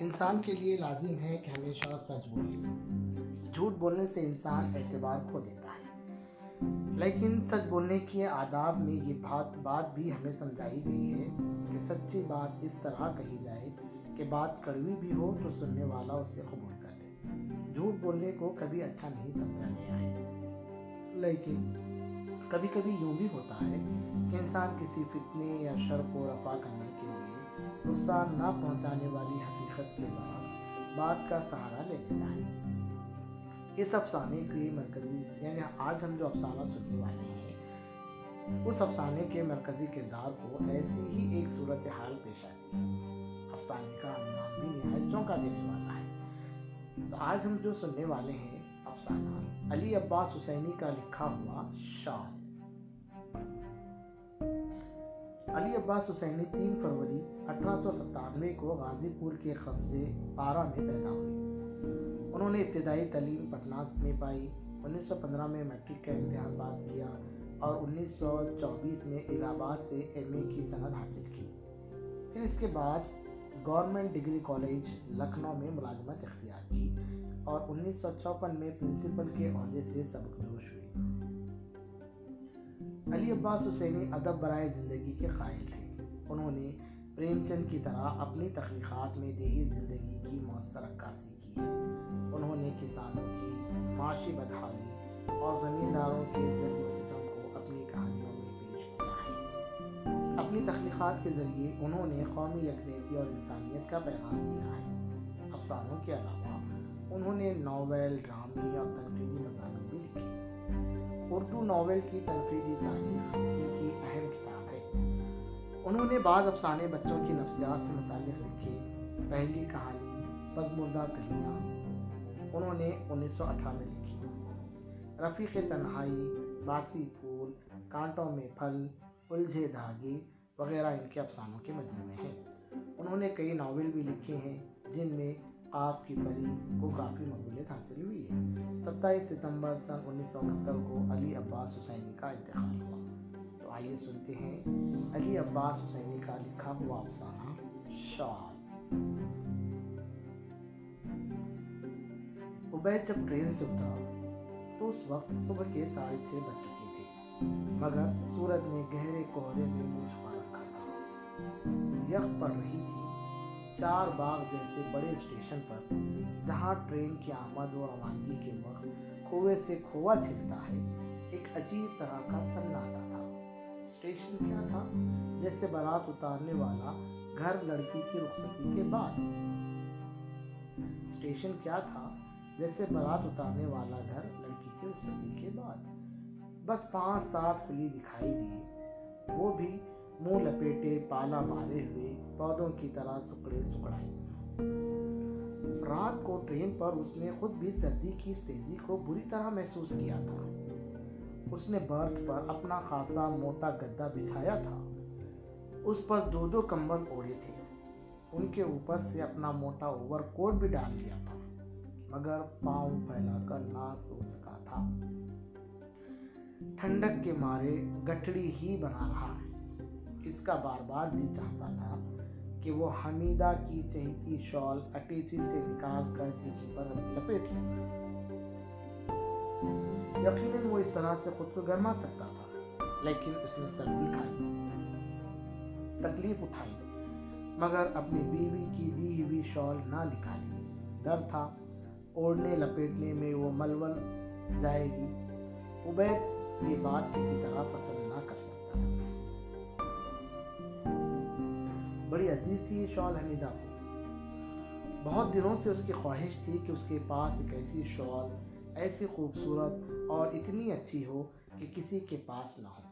انسان کے لیے لازم ہے کہ ہمیشہ سچ بولے۔ جھوٹ بولنے سے انسان اعتبار کھو دیتا ہے۔ لیکن سچ بولنے کے آداب میں یہ بات بات بھی ہمیں سمجھائی گئی ہے کہ سچی بات اس طرح کہی جائے کہ بات کڑوی بھی ہو تو سننے والا اسے قبول کر لے۔ جھوٹ بولنے کو کبھی اچھا نہیں سمجھا گیا ہے۔ لیکن کبھی کبھی یوں بھی ہوتا ہے کہ انسان کسی فتنے یا شر کو رفع کرنے کے نقصان نہ پہنچانے والی حقیقت کے بعد بات کا سہارا لے لیتا ہے اس افسانے کے مرکزی یعنی آج ہم جو افسانہ سننے والے ہیں، اس افسانے کے مرکزی کردار کو ایسی ہی ایک صورت حال پیش آتی ہے افسانے کا نام بھی نہایت چونکا دینے والا ہے۔ تو آج ہم جو سننے والے ہیں، افسانہ علی عباس حسینی کا لکھا ہوا شال علی عباس حسینی تین فروری اٹھارہ سو ستانوے کو غازی پور کے قبضے پارا میں پیدا ہوئے۔ انہوں نے ابتدائی تعلیم پٹنہ میں پائی، انیس سو پندرہ میں میٹرک کا امتحان پاس کیا اور انیس سو چوبیس میں الہ آباد سے ایم اے کی صنعت حاصل کی۔ پھر اس کے بعد گورنمنٹ ڈگری کالج لکھنؤ میں ملازمت اختیار کی اور انیس سو چوپن میں پرنسپل کے عہدے سے سبق دوش ہوئی علی عباس حسینی ادب برائے زندگی کے قائل تھے۔ انہوں نے پریم چند کی طرح اپنی تخلیقات میں دیہی زندگی کی مؤثر عکاسی کی۔ ہے انہوں نے کسانوں کی معاشی بدحالی اور زمینداروں کے ظلم و ستم کو اپنی کہانیوں میں پیش کیا ہے۔ اپنی تخلیقات کے ذریعے انہوں نے قومی یکجہتی اور انسانیت کا پیغام دیا ہے۔ افسانوں کے علاوہ انہوں نے ناول، ڈرامے اور تنقیدی مضامین اردو ناول کی تنقیدی تاریخ ان کی اہم کتاب ہے انہوں نے بعض افسانے بچوں کی نفسیات سے متعلق لکھے پہلی کہانی پزمردہ کلیاں۔ انہوں نے انیس سو اٹھارہ میں لکھی۔ رفیق تنہائی باسی پھول، کانٹوں میں پھل، الجھے دھاگے وغیرہ ان کے افسانوں کے مجموعے ہیں۔ انہوں نے کئی ناول بھی لکھے ہیں، جن میں آپ کی پری کو کافی مقبولیت حاصل ہوئی ہے۔ ستائیس ستمبر سن انیس سو انہتر کو علی عباس حسینی کا انتخاب ہوا۔ تو آئیے سنتے ہیں۔ علی عباس حسینی کا لکھا ہوا افسانہ شال عبید جب ٹرین سے اترا، تو اس وقت صبح کے ساڑھے چھ بج چکے تھے، مگر سورج نے گہرے کوہرے میں منہ چھپا رکھا تھا۔ یخ پڑ رہی تھی۔ چار باغ جیسے بڑے اسٹیشن پر، جہاں ٹرین کی آمد و روانگی کے وقت کھوے سے کھوا چھلتا ہے، ایک عجیب طرح کا سناٹا تھا۔ اسٹیشن کیا تھا؟ جیسے بارات اتارنے والا گھر لڑکی کی رخصتی کے بعد۔ اسٹیشن کیا تھا؟ جیسے بارات اتارنے والا گھر لڑکی کی رخصتی کے بعد۔ بس پانچ سات کھلی دکھائی دی۔ وہ بھی منہ لپیٹے پالا مارے ہوئے، پودوں کی طرح سکڑے سکڑائے۔ رات کو ٹرین پر اس نے خود بھی سردی کی تیزی کو بری طرح محسوس کیا تھا۔ اس نے برتھ پر اپنا خاصا موٹا گدا بچھایا تھا۔ اس پر دو دو کمبل اوڑے تھے۔ ان کے اوپر سے اپنا موٹا اوور کوٹ بھی ڈال لیا تھا، مگر پاؤں پھیلا کر نہ سو سکا تھا۔ ٹھنڈک کے مارے گٹڑی ہی بنا رہا ہے۔ اس کا بار بار جی چاہتا تھا کہ وہ حمیدہ کی چہتی شال اٹیچی سے نکال کر جسم پر لپیٹ لے۔ یقیناً وہ اس طرح سے خود کو گرما سکتا تھا، لیکن اس نے سردی کھائی، تکلیف اٹھائی، مگر اپنی بیوی کی دی ہوئی شال نہ نکالی۔ ڈر تھا، اوڑھنے لپیٹنے میں وہ ملول جائے گی۔ عبید یہ بات کسی طرح پسند نہ کر سکتا بڑی عزیز تھی یہ شال حمیدہ کو بہت دنوں سے اس کی خواہش تھی کہ اس کے پاس ایک ایسی شال، ایسی خوبصورت اور اتنی اچھی ہو کہ کسی کے پاس نہ ہو۔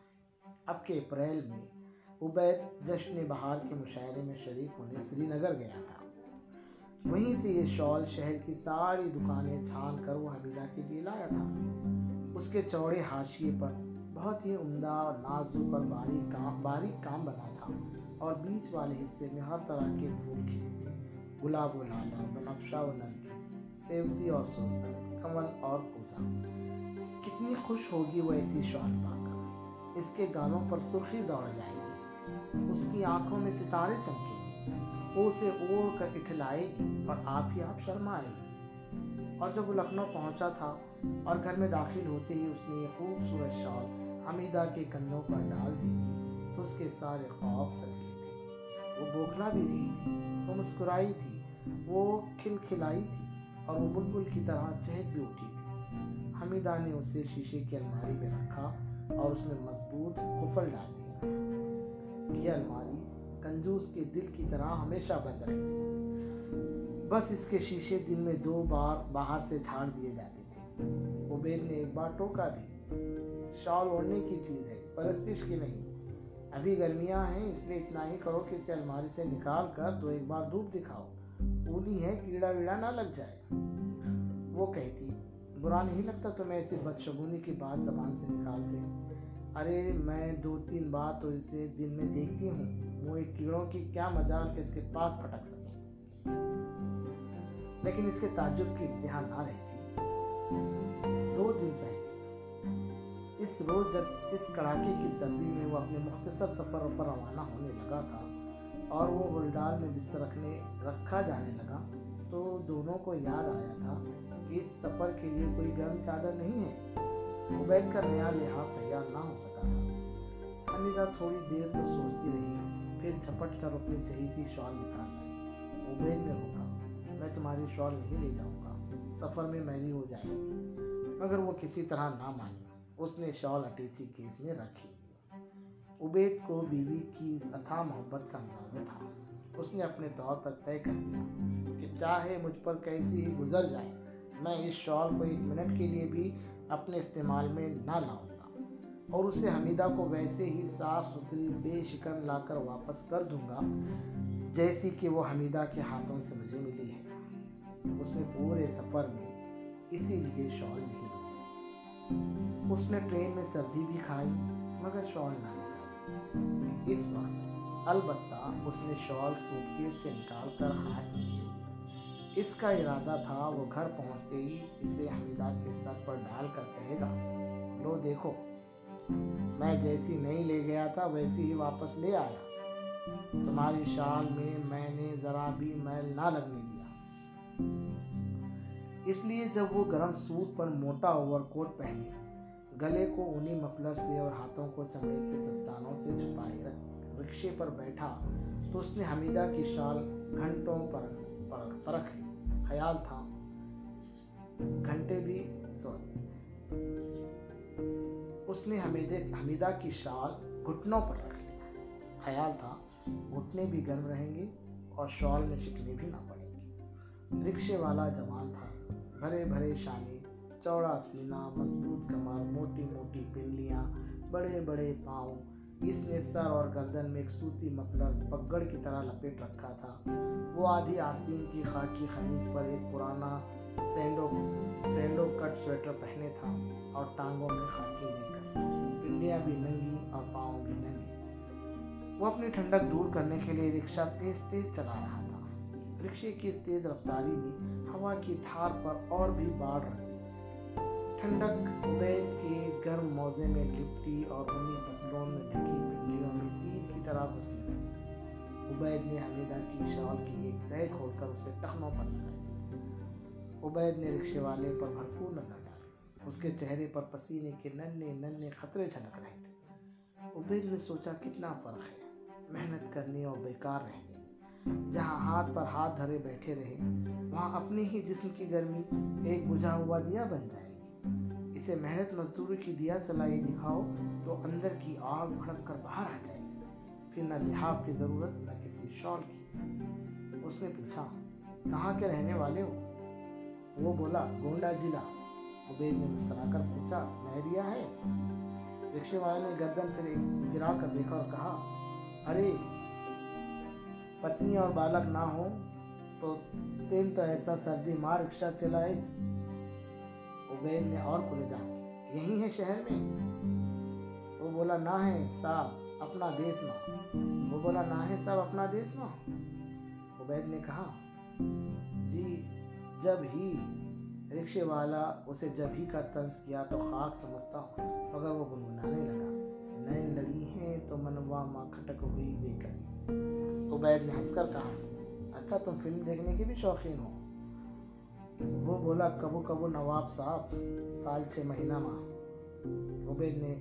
اب کے اپریل میں عبید جشن بہار کے مشاعرے میں شریک ہونے سری نگر گیا تھا۔ وہیں سے یہ شال شہر کی ساری دکانیں چھان کر وہ حمیدہ کے لیے لایا تھا۔ اس کے چوڑے حاشیے پر بہت ہی عمدہ اور نازک اور باریک کام باریک کام بنا تھا۔ اور بیچ والے حصے میں ہر طرح کے پھول کھلے گلاب و لالا، بنفشا و نرگس سیوتی اور سوسن، کمل اور پوزا کتنی خوش ہوگی وہ ایسی شال پا کر۔ اس کے گالوں پر سرخی دوڑ جائے گی۔ اس کی آنکھوں میں ستارے چمکیں گے۔ وہ اسے اوڑھ کر اٹھلائے گی اور آپ ہی آپ شرمائے گی۔ اور جب وہ لکھنؤ پہنچا تھا اور گھر میں داخل ہوتے ہی اس نے یہ خوبصورت شال حمیدہ کے کنوں پر ڈال دی تھی تو اس کے سارے خواب سکے وہ بوکھلا بھی رہی تھی وہ مسکرائی تھی، وہ کھل کھلائی تھی اور وہ بلبل کی طرح چہک بھی اٹھی تھی۔ حمیدہ نے اسے شیشے کی الماری میں رکھا اور اس میں مضبوط خفل ڈال دیا۔ یہ الماری کنجوس کے دل کی طرح ہمیشہ بند رہتی بس اس کے شیشے دن میں دو بار باہر سے جھاڑ دیے جاتے تھے۔ عبید نے ایک بار ٹوکا بھی۔ شال اوڑھنے کی چیز ہے، پرستش کی نہیں۔ ابھی گرمیاں ہیں، اس لیے اتنا ہی کرو کہ اسے الماری سے نکال کر تو ایک بار دھوپ دکھاؤ۔ اولی ہے، کیڑا ویڑا نہ لگ جائے۔ وہ کہتی، برا نہیں لگتا تو میں ایسی بدشگونی کی بات زبان سے نکالتے ارے، میں دو تین بار تو اسے دن میں دیکھتی ہوں۔ وہ کیڑوں کی کیا مجال کہ اس کے پاس پھٹک سکے۔ لیکن اس کے تعجب کی انتہا نہ رہتی۔ دو دن پہلے اس روز جب اس کڑاکے کی سردی میں وہ اپنے مختصر سفر پر روانہ ہونے لگا تھا اور وہ گلڈال میں بستر رکھنے رکھا جانے لگا، تو دونوں کو یاد آیا تھا کہ اس سفر کے لیے کوئی گرم چادر نہیں ہے۔ عبید کا نیا لحاظ تیار نہ ہو سکا تھا۔ حمیدہ تھوڑی دیر تو سوچتی رہی، پھر جھپٹ کر اپنی چہیتی شال نکال لی عبید نے روکا، میں تمہاری شال نہیں لے جاؤں گا، سفر میں میری ہو جائے گی مگر وہ کسی طرح نہ مانی اس نے شال اٹیچی کیس میں رکھی۔ عبید کو بیوی کی اتھا محبت کا اندازہ تھا۔ اس نے اپنے طور پر طے کر دیا کہ چاہے مجھ پر کیسی ہی گزر جائے، میں اس شال کو ایک منٹ کے لیے بھی اپنے استعمال میں نہ لاؤں گا۔ اور اسے حمیدہ کو ویسے ہی صاف ستھری، بے شکن لا کر واپس کر دوں گا، جیسی کہ وہ حمیدہ کے ہاتھوں سے مجھے ملی ہے۔ اس نے پورے سفر میں اسی لیے شال نہیں اس نے ٹرین میں سردی بھی کھائی، مگر شال نہ اس وقت البتہ اس نے شال سوٹ سے نکال کر ہاتھ میں اس کا ارادہ تھا وہ گھر پہنچتے ہی اسے حمیدہ کے سر پر ڈال کر کہے گا، لو دیکھو، میں جیسی نہیں لے گیا تھا، ویسی ہی واپس لے آیا۔ تمہاری شال میں میں نے ذرا بھی میل نہ لگنے دیا۔ اس لیے جب وہ گرم سوٹ پر موٹا اوور کوٹ پہنے، گلے کو اونی مفلر سے اور ہاتھوں کو چمڑے کے دستانوں سے چھپائے رکشے پر بیٹھا تو اس نے حمیدہ کی شال گھنٹوں پر پرکھ لی۔ خیال تھا۔ گھنٹے بھی اس نے حمیدہ کی شال گھٹنوں پر رکھ لیا خیال تھا، گھٹنے بھی گرم رہیں گے اور شال میں شکنے بھی نہ پڑیں گی۔ رکشے والا جوان تھا۔ بھرے بھرے شانے چوڑا سینہ مضبوط کمر، موٹی موٹی پنڈلیاں، بڑے بڑے پاؤں۔ اس نے سر اور گردن میں ایک سوتی مفلر پگڑ کی طرح لپیٹ رکھا تھا۔ وہ آدھی آستین کی خاکی خمیز پر ایک پرانا سینڈو سینڈو کٹ سویٹر پہنے تھا اور ٹانگوں میں خاکی لے کر۔ پنڈیاں بھی ننگی اور پاؤں بھی ننگی وہ اپنی ٹھنڈک دور کرنے کے لیے رکشہ تیز تیز چلا رہا تھا۔ رکشے کی اس تیز رفتاری نے ہوا کی دھار پر اور بھی باڑھ رکھ دی۔ ٹھنڈک عبید کے گرم موزے میں لپٹی اور انہیں پتلوں میں ڈھکی پنڈلیوں میں تیر کی طرح گھسنے لگی عبید نے حمیدہ کی شال کی ایک تہ کھول کر اسے ٹخنوں پر لگائی۔ عبید نے رکشے والے پر بھرپور نظر ڈالی۔ اس کے چہرے پر پسینے کے ننے ننے خطرے جھلک رہے تھے۔ عبید نے سوچا کتنا فرق ہے۔ محنت کرنے اور بیکار رہنے جہاں ہاتھ پر ہاتھ دھرے بیٹھے رہے، وہاں اپنی ہی جسم کی گرمی ایک بجھا ہوا دیا بن جائے گی۔ اسے محنت مزدوری کی دیا سلائی دکھاؤ تو اندر کی آگ بھڑک کر باہر آ جائے۔ پھر نہ لحاف کی ضرورت، نہ کسی شال کی۔ اس نے پوچھا، کہاں کے رہنے والے ہو؟ وہ بولا گونڈا ضلع عبید نے مسکرا کر پوچھا، مہریا ہے؟ رکشے والے نے گردن پھر گرا کر دیکھا اور کہا، ارے پتنی اور بالک نہ ہو تو تین تو ایسا سردی مار رکشہ چلائے عبید نے اور پوچھا یہی ہے شہر میں۔ وہ بولا، نہ ہے صاحب، اپنا دیس ماں۔ وہ بولا، نہ ہے صاحب، اپنا دیس ماں۔ عبید نے کہا جی جب ہی رکشے والا اسے جب ہی کا طنز کیا تو خاک سمجھتا ہوں، مگر وہ گنگنانے لگا۔ نئے لڑی ہیں تو منوا ماں کھٹک ہوئی بے کری عبید نے ہنس کر کہا اچھا تم فلم دیکھنے کے بھی شوقین ہو۔ وہ بولا، کبو کبو نواب صاحب، سال چھ مہینہ ماں عبید نے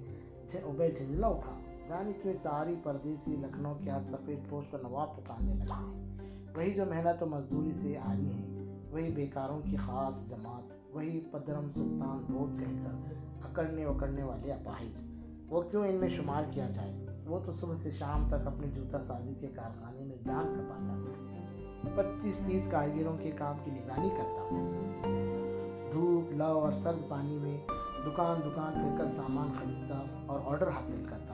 عبید جھنجلا اٹھا۔ جانے کی ساری پردیسی لکھنؤ کے ہاتھ سفید پوش پر نواب پکانے لگے وہی جو محنت و مزدوری سے آ رہی ہیں وہی بیکاروں کی خاص جماعت۔ وہی پدرم سلطان روڈ کہہ کر اکڑنے اکڑنے والے اپاہج۔ وہ کیوں ان میں شمار کیا جائے؟ وہ تو صبح سے شام تک اپنی جوتا سازی کے کارخانے میں جان کر پچیس تیس کاریگروں کے کام کی نگرانی کرتا دھوپ، لو اور سرد پانی میں دکان دکان پھر کر سامان خریدتا اور آرڈر حاصل کرتا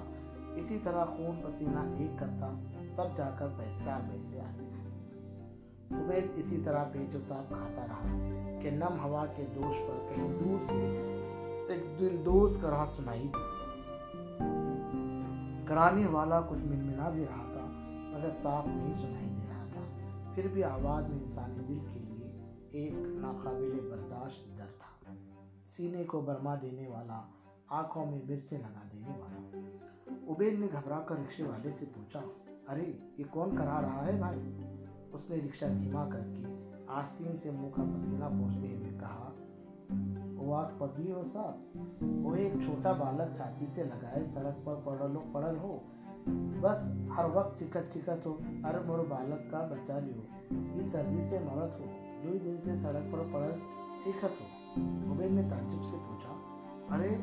اسی طرح خون پسینہ ایک کرتا تب جا کر چار پیسے آتے عبید اسی طرح بے اتاب کھاتا رہا کہ نم ہوا کے دوش پر کہیں دور سے ایک دل دوز کرا سنائی دی کرانے والا کچھ منمنا بھی رہا تھا، مگر صاف نہیں سنائی دے رہا تھا۔ پھر بھی آواز میں انسانی دل کے لیے ایک ناقابل برداشت در تھا۔ سینے کو برما دینے والا، آنکھوں میں مرچیں لگا دینے والا۔ عبید نے گھبرا کر رکشے والے سے پوچھا، ارے، یہ کون کرا رہا ہے بھائی؟ اس نے رکشہ دھیما کر کے آستین سے منہ کا پسینہ پہنچتے ہوئے کہا واق پگلی ہو صاحب وہ ایک چھوٹا بالک چھاتی سے لگائے سڑک پر پڑل پڑل ہو۔ بس ہر وقت چکت چکت ہو۔ ار مر بالک کا بچا لیو یہ سردی سے مرت ہو دو دن سے سڑک پر پڑل چیخت ہو۔ عبید نے تعجب سے پوچھا، ارے،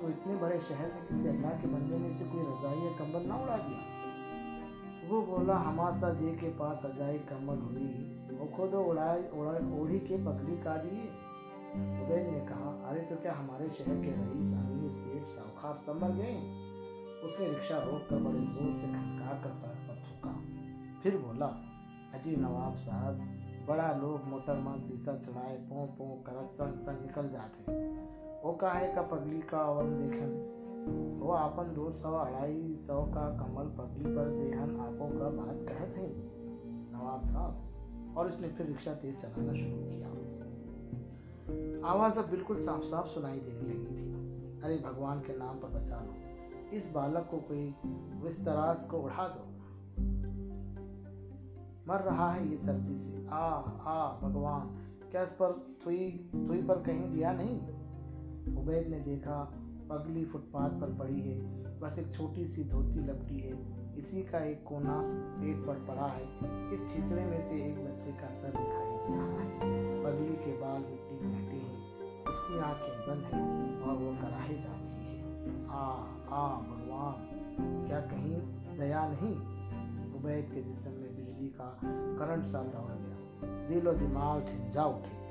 تو اتنے بڑے شہر میں کسی اللہ کے بندے میں سے کوئی رضائی یا کمبل نہ اڑا دیا؟ وہ بولا، ہماسا جے کے پاس اجائی کمبل ہوئی۔ وہ خود اڑائے اوڑھی کے بکری کا دیے عبید نے کہا، ارے تو کیا ہمارے شہر کے رئیس امیر سیٹ ساؤخار سب مر گئے اس نے رکشہ روک کر بڑے زور سے کھنکا کر سڑک پر تھوکا۔ پھر بولا، اجی نواب صاحب، بڑا لوگ موٹر ماں سیسا چڑھائے پوں پوں کر سن سن نکل جاتے۔ وہ کہے کا پگلی کا اور دیکھن؟ وہ آپن دو سو اڑائی سو کا کمل پگلی پر دیہن آپوں کا بات کہت ہیں۔ نواب صاحب، اور اس نے پھر رکشہ تیز چلانا شروع کیا۔ آواز اب بالکل صاف صاف سنائی دینے لگی تھی ارے بھگوان کے نام پر بچا لو۔ اس بالک کو کوئی وستراس کو اڑا دو۔ مر رہا ہے یہ سردی سے۔ آ آ، بھگوان، کیا اس پر تھوئی تھوئی پر کہیں دیا نہیں؟ عبید نے دیکھا پگلی فٹ پاتھ پر پڑی ہے۔ بس ایک چھوٹی سی دھوتی لپٹی ہے۔ اسی کا ایک کونا پیٹ پر پڑا ہے۔ اس چھترے میں سے ایک بچے کا سر دکھائی دے رہا ہے۔ پگلی کے بال مٹی میں ہٹے ہیں۔ کی آنکھیں بند ہیں اور وہ کراہے جا رہی ہے۔ آ آ بھگوان، کیا کہیں دیا نہیں؟ عبید کے جسم میں بجلی کا کرنٹ سا دوڑ گیا۔ دل و دماغ جھنجا اٹھے۔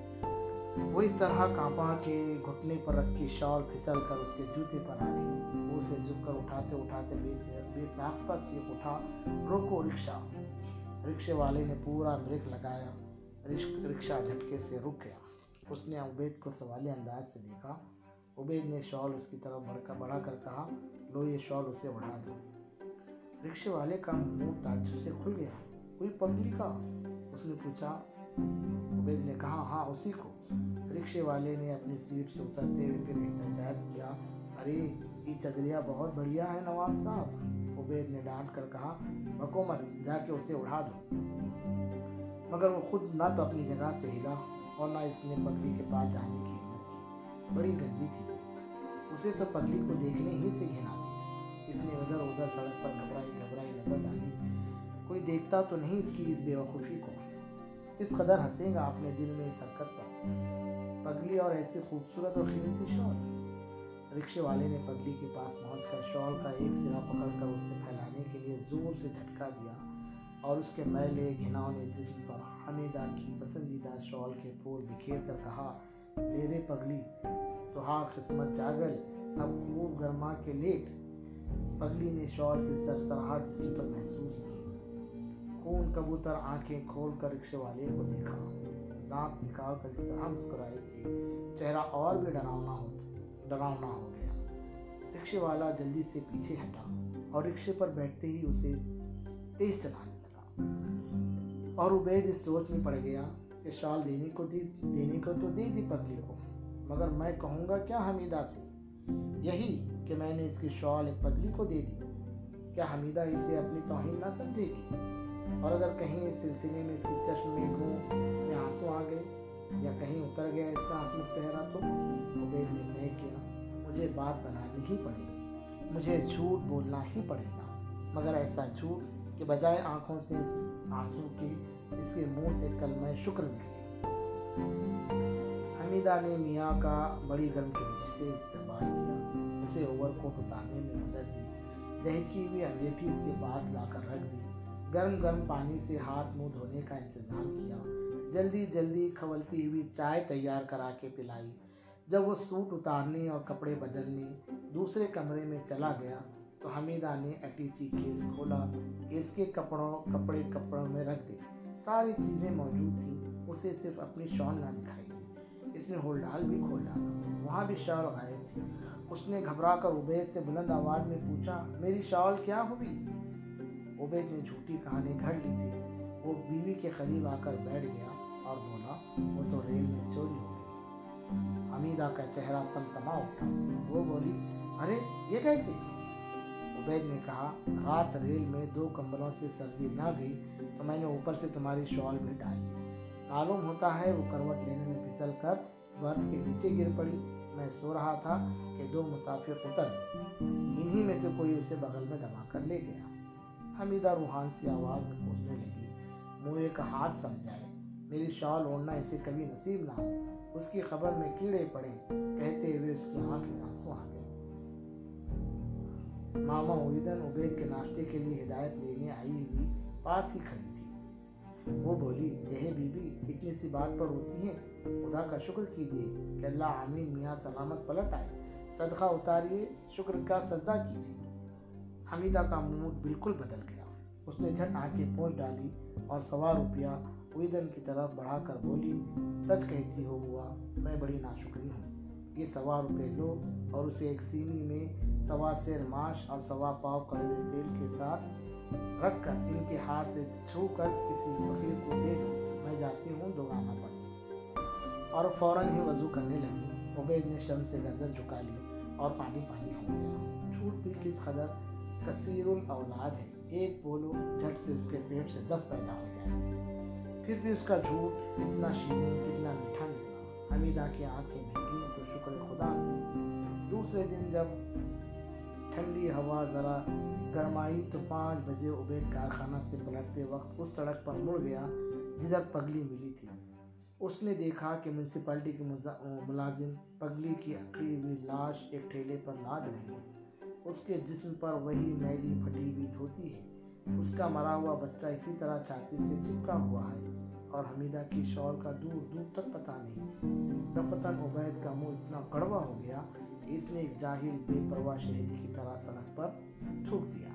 وہ اس طرح کانپا کے گھٹنے پر رکھی شال پھسل کر اس کے جوتے پر آ گئی۔ وہ اسے جھک کر اٹھاتے اٹھاتے بے بے ساختہ چیخ اٹھا، روکو رکشا رکشے والے نے پورا بریک لگایا۔ رکشا جھٹکے سے رک گیا۔ اس نے عبید کو سوالی انداز سے دیکھا۔ عبید نے شال اس کی طرف بڑھ کر بڑھا کر کہا، لو، یہ شال اسے اڑا دو۔ رکشے والے کا منہ تعجب سے کھل گیا۔ کوئی پگلی کا؟ اس نے پوچھا۔ عبید نے کہا ہاں اسی کو۔ رکشے والے نے اپنی سیٹ سے اترتے ہوئے پھر احتجاج کیا۔ ارے، یہ چدریا بہت بڑھیا ہے نواب صاحب۔ عبید نے ڈانٹ کر کہا حکومت جا کے اسے اڑا دو۔ مگر وہ خود نہ تو اپنی جگہ سے ہلا۔ اور نہ اس نے پگلی کے پاس جانے کی ہمت کی۔ بڑی گندی تھی۔ اسے تو پگلی کو دیکھنے ہی سے گھنا تھی اس نے ادھر ادھر سڑک پر گھبرائی گھبرائی نظر ڈالی۔ کوئی دیکھتا تو نہیں اس کی اس بے وقوفی کو۔ اس قدر ہنسے گا اپنے دل میں اس حرکت پر۔ پگلی اور ایسی خوبصورت اور قیمتی شال۔ رکشے والے نے پگلی کے پاس پہنچ کر شال کا ایک سرا پکڑ کر اسے پھیلانے کے لیے زور سے جھٹکا دیا اور اس کے میلے، گھناؤنے، جسم پر حمیدہ کی پسندیدہ شال کے پھول بکھیر کر کہا، میرے پگلی تو ہاں قسمت جاگل اب خوب گرما کے لیٹ. پگلی نے شال کی سرسراہٹ جسم پر محسوس کی۔ خون کبوتر آنکھیں کھول کر رکشے والے کو دیکھا۔ دانت نکال کر اس طرح مسکرائی کہ چہرہ اور بھی ڈراؤنا ہو ڈراؤنا ہو گیا۔ رکشے والا جلدی سے پیچھے ہٹا اور رکشے پر بیٹھتے ہی اسے تیز چلانے لگا۔ اور عبید اس سوچ میں پڑ گیا کہ شال دینے کو دی دینے کو تو دے دی پگلی کو، مگر میں کہوں گا کیا حمیدہ سے؟ یہی کہ میں نے اس کی شال ایک پگلی کو دے دی۔ کیا حمیدہ اسے اپنی توہین نہ سمجھے گی؟ اور اگر کہیں اس سلسلے میں اس کے چشم میں گوں میں آنسو آ گئے، یا کہیں اتر گیا اس کا آنسو چہرہ، تو عبید نے طے کیا، مجھے بات بنانی ہی پڑے گی، مجھے جھوٹ بولنا ہی پڑے گا، مگر ایسا جھوٹ کہ بجائے آنکھوں سے اس آنسو کی اس کے منہ سے کلمہ شکر نکلے حمیدہ نے میاں کا بڑی گرم کے سے استعمال کیا۔ اسے اوور کوٹ اتارنے میں مدد دی۔ دہکی ہوئی انگیٹھی اس کے پاس لا کر رکھ دی۔ گرم گرم پانی سے ہاتھ منہ دھونے کا انتظام کیا۔ جلدی جلدی کھولتی ہوئی چائے تیار کرا کے پلائی۔ جب وہ سوٹ اتارنے اور کپڑے بدلنے دوسرے کمرے میں چلا گیا تو حمیدہ نے اٹیچی کیس کھولا، اس کے کپڑوں، کپڑے کپڑوں میں رکھ دی ساری چیزیں موجود تھیں، اسے صرف اپنی شال نہ دکھائی دی۔ اس نے ہول ڈال بھی کھول ڈالا وہاں بھی شال غائب تھی۔ اس نے گھبرا کر عبید سے بلند آواز میں پوچھا، میری شال کیا ہوئی؟ عبید نے جھوٹی کہانی گھڑ لی تھی۔ وہ بیوی کے قریب آ کر بیٹھ گیا اور بولا، وہ تو ریل میں چوری ہو گئی۔ حمیدہ کا چہرہ تم تما اٹھا۔ وہ بولی، ارے، یہ کیسے؟ عبید نے کہا، رات ریل میں دو کمروں سے سردی نہ گئی تو میں نے اوپر سے تمہاری شال بھی ڈالی۔ معلوم ہوتا ہے وہ کروٹ لینے میں پھسل کر برف کے نیچے گر پڑی۔ میں سو رہا تھا کہ دو مسافر اتر انہی میں سے کوئی اسے بغل میں دبا کر لے گیا۔ حمیدہ روحان سی آواز میں پوچھنے لگی، منہ کا ہاتھ سمجھائے، میری شال اوڑھنا اسے کبھی نصیب نہ ہو۔ اس کی خبر میں کیڑے پڑے، کہتے ہوئے اس کی آنکھ میں آنسو آ گئے۔ ماما اویدن عبید کے ناشتے کے لیے ہدایت لینے آئی ہوئی پاس ہی کھڑی تھی۔ وہ بولی یہ بی بی اتنی سی بات پر ہوتی ہے خدا کا شکر کیجیے کہ اللہ عامین میاں سلامت پلٹ آئے۔ صدقہ اتاریے، شکر کا سجدہ کیجیے۔ حمیدہ کا موڈ بالکل بدل گیا۔ اس نے جھٹ آنکھیں پہنچ ڈالی اور سوا روپیہ اویدن کی طرف بڑھا کر بولی، سچ کہتی ہو ہوا میں بڑی ناشکری ہوں۔ یہ سوا روپے لو اور اسے ایک سینی میں سوا سیر ماش اور سوا پاؤ کڑوے تیل کے ساتھ رکھ کر ان کے ہاتھ سے چھو کر کسی فقیر کو دے دو۔ میں جاتی ہوں دوگانا پر۔ اور فوراً ہی وضو کرنے لگی۔ عبید نے شرم سے گردن جھکا لی اور پانی پانی ہو گیا۔ جھوٹ بھی کس قدر کثیر الاولاد ہے۔ ایک بولو جھٹ سے اس کے پیٹ سے دس پیدا ہو جائے پھر بھی اس کا جھوٹ کتنا شیریں کتنا میٹھا نکلا حمیدہ کی آنکھیں بھیگی تو شکر خدا۔ دوسرے دن جب ٹھنڈی ہوا ذرا گرمائی تو پانچ بجے عبید کارخانہ سے پلٹتے وقت اس سڑک پر مڑ گیا جدھر پگلی ملی تھی۔ اس نے دیکھا کہ میونسپلٹی کے ملازم پگلی کی اکڑی ہوئی لاش ایک ٹھیلے پر لاد رہی ہے اس کے جسم پر وہی میلی پھٹی ہوئی دھوتی ہے۔ اس کا مرا ہوا بچہ اسی طرح چھاتی سے چپکا ہوا ہے۔ اور حمیدہ کی شور کا دور دور تک پتہ نہیں۔ دفتن عبید کا منہ اتنا کڑوا ہو گیا کہ اس نے ایک جاہل بے پرواہ شہری کی طرح سڑک پر تھوک دیا۔